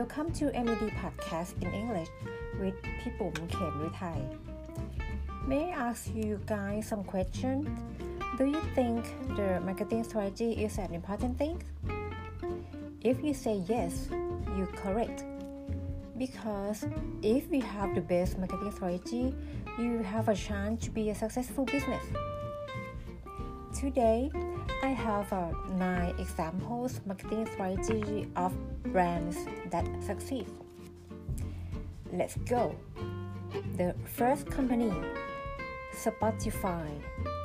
Welcome to MED Podcast in English with พี่ปุ๋มเขมฤทัย May I ask you guys some questions? Do you think the marketing strategy is an important thing? If you say yes, you're correct. Because if we have the best marketing strategy, you have a chance to be a successful business. Today, I have uh, nine examples marketing strategy of brands that succeed. Let's go. The first company, Spotify.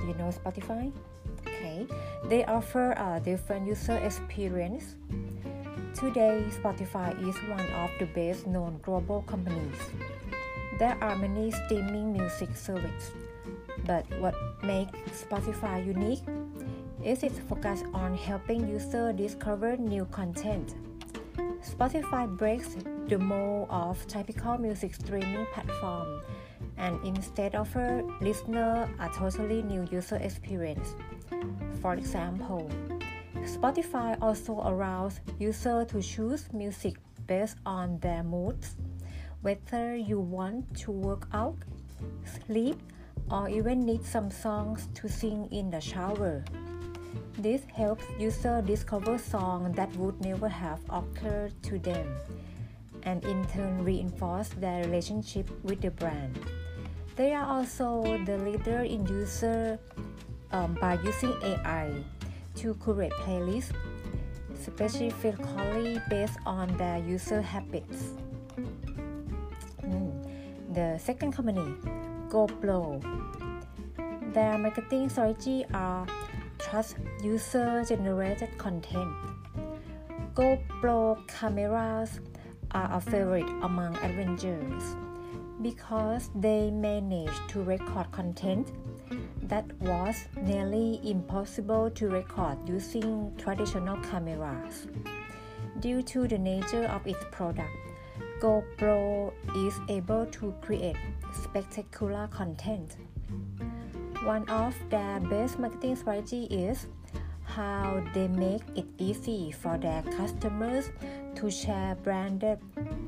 Do you know Spotify? Okay, they offer a different user experience. Today, Spotify is one of the best known global companies. There are many streaming music services, but what makes Spotify unique is its focus on helping users discover new content. Spotify breaks the mold of typical music streaming platform and instead offer listener a totally new user experience. For example, Spotify also allows users to choose music based on their moods, whether you want to work out, sleep, or even need some songs to sing in the shower. This helps users discover songs that would never have occurred to them, and in turn reinforce their relationship with the brand. They are also the leader in user um, by using AI to create playlists specifically based on their user habits. Mm. The second company, GoPro. Their marketing strategy are trust user generated content. GoPro cameras are a favorite among adventurers because they manage to record content that was nearly impossible to record using traditional cameras. Due to the nature of its product, GoPro is able to create spectacular content. One of their best marketing strategy is how they make it easy for their customers to share branded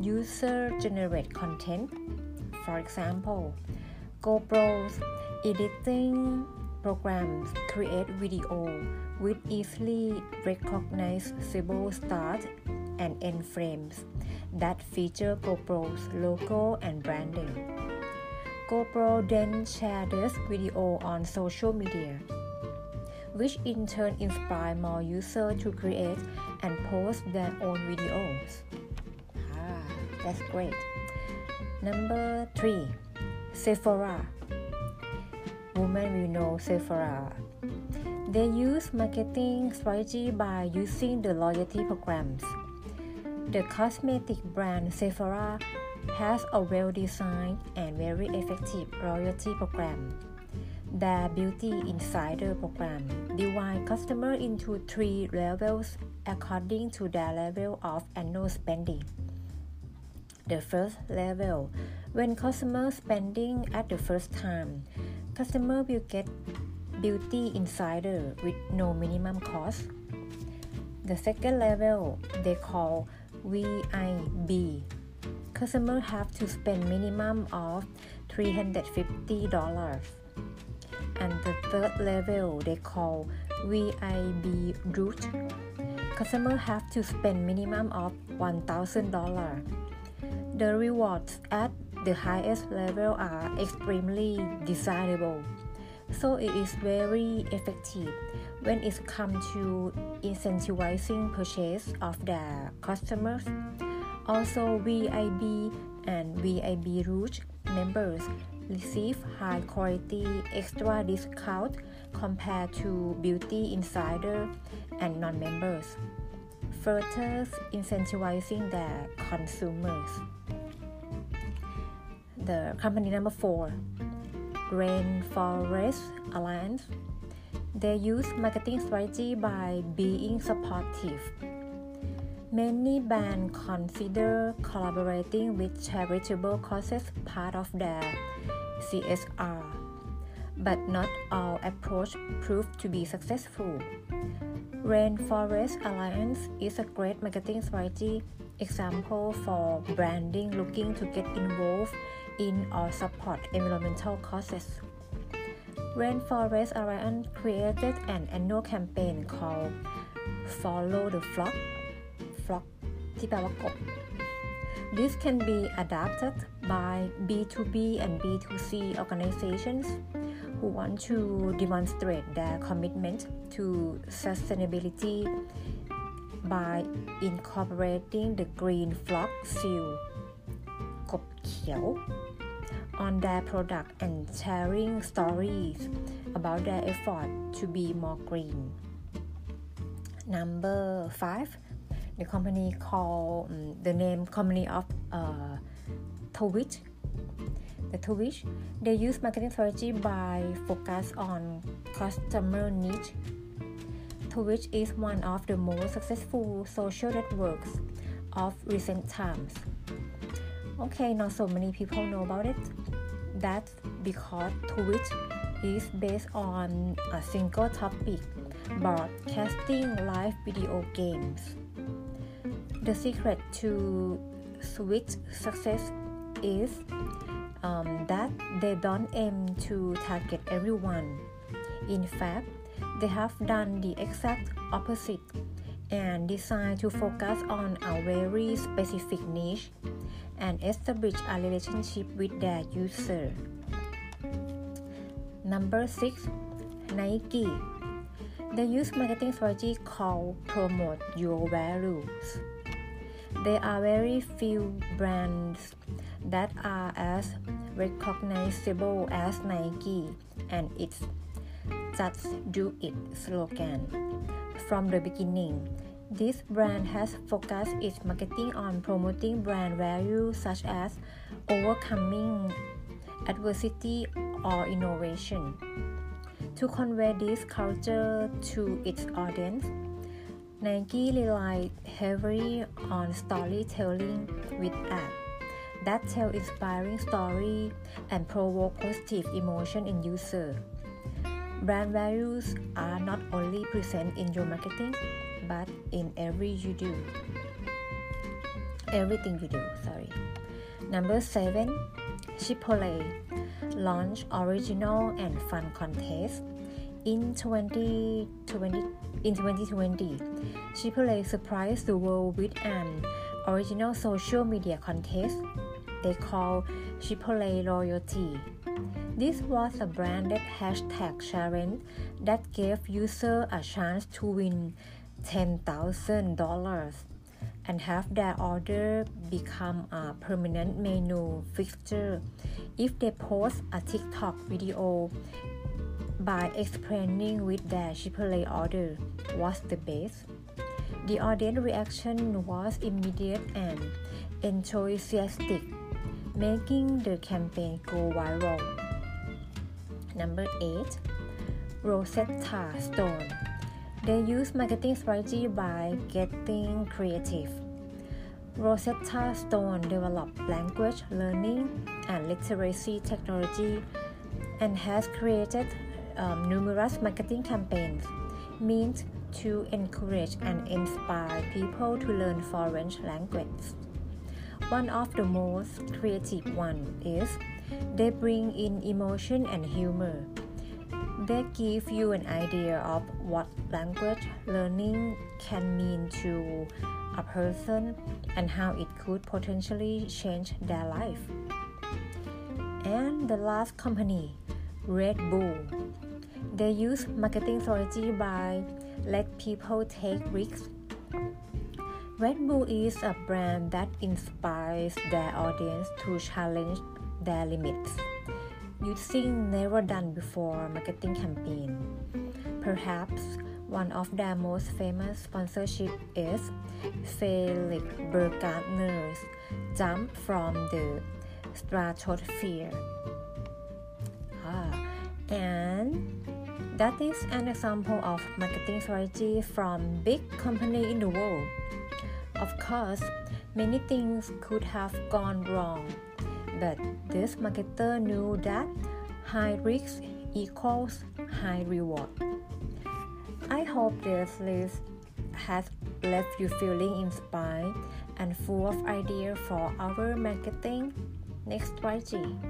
user generated content. For example, GoPro's editing programs create video with easily recognizable start and end frames that feature GoPro's logo and branding. GoPro then shares this video on social media, which in turn inspire more users to create and post their own videos. Ah, that's great. Number three, Sephora. Women will know Sephora. They use marketing strategy by using the loyalty programs. The cosmetic brand Sephora has a well-designed and very effective loyalty program. Their Beauty Insider program divides customers into three levels according to their level of annual spending. The first level, when customers spending at the first time, customer will get Beauty Insider with no minimum cost. The second level, they call VIB. Customers have to spend minimum of $350. And the third level, they call VIB Rouge. Customers have to spend minimum of $1,000. The rewards at the highest level are extremely desirable, so it is very effective when it comes to incentivizing purchase of the customers. Also, VIB and VIB Rouge members receive high quality extra discount compared to Beauty Insider and non-members, further incentivizing their consumers the company number four, Rainforest Alliance. They use marketing strategy by being supportive. Many brands consider collaborating with charitable causes part of their CSR, but not all approach proved to be successful. Rainforest Alliance is a great marketing strategy example for branding looking to get involved in or support environmental causes. Rainforest Alliance created an annual campaign called Follow the Frog this can be adapted by B2B and B2C organizations who want to demonstrate their commitment to sustainability by incorporating the green frog seal กบเขียว on their product and sharing stories about their effort to be more green. Number five, the company called um, the name company of uh, Twitch. The Twitch, they use marketing strategy by focus on customer niche. Twitch is one of the most successful social networks of recent times. Okay, not so many people know about it. That's because Twitch is based on a single topic broadcasting live video games. The secret to Twitch success is um, that they don't aim to target everyone. In fact, they have done the exact opposite and designed to focus on a very specific niche and establish a relationship with their user. Number 6 Nike They use marketing strategy called promote your values. There are very few brands that are as recognizable as Nike and its just do it slogan. From the beginning, this brand has focused its marketing on promoting brand values such as overcoming adversity or innovation. To convey this culture to its audience, Nike relied heavily on storytelling with ads that tell inspiring story and provoke positive emotion in user. Brand values are not only present in your marketing, but in every you do. Everything you do, sorry. Number seven, Chipotle launch original and fun contest in 2020. In 2020, Chipotle surprised the world with an original social media contest they call Chipotle Royalty. This was a branded hashtag challenge that gave users a chance to win $10,000 and have their order become a permanent menu fixture if they post a TikTok video by explaining with their Chipotle order was the best. The audience reaction was immediate and enthusiastic, making the campaign go viral. Number 8 Rosetta Stone they use marketing strategy by getting creative. Rosetta Stone developed language learning and literacy technology and has created um, numerous marketing campaigns meant to encourage and inspire people to learn foreign languages. One of the most creative one is they bring in emotion and humor they give you an idea of what language learning can mean to a person and how it could potentially change their life. And the last company, Red Bull. They use marketing strategy by let people take risks. Red Bull is a brand that inspires their audience to challenge their limits using never done before marketing campaign. Perhaps one of their most famous sponsorship is Felix Baumgartner's jump from the stratosphere. Ah, and that is an example of marketing strategy from big company in the world. Of course, many things could have gone wrong but this marketer knew that high risk equals high reward. I hope this list has left you feeling inspired and full of ideas for our marketing next YG.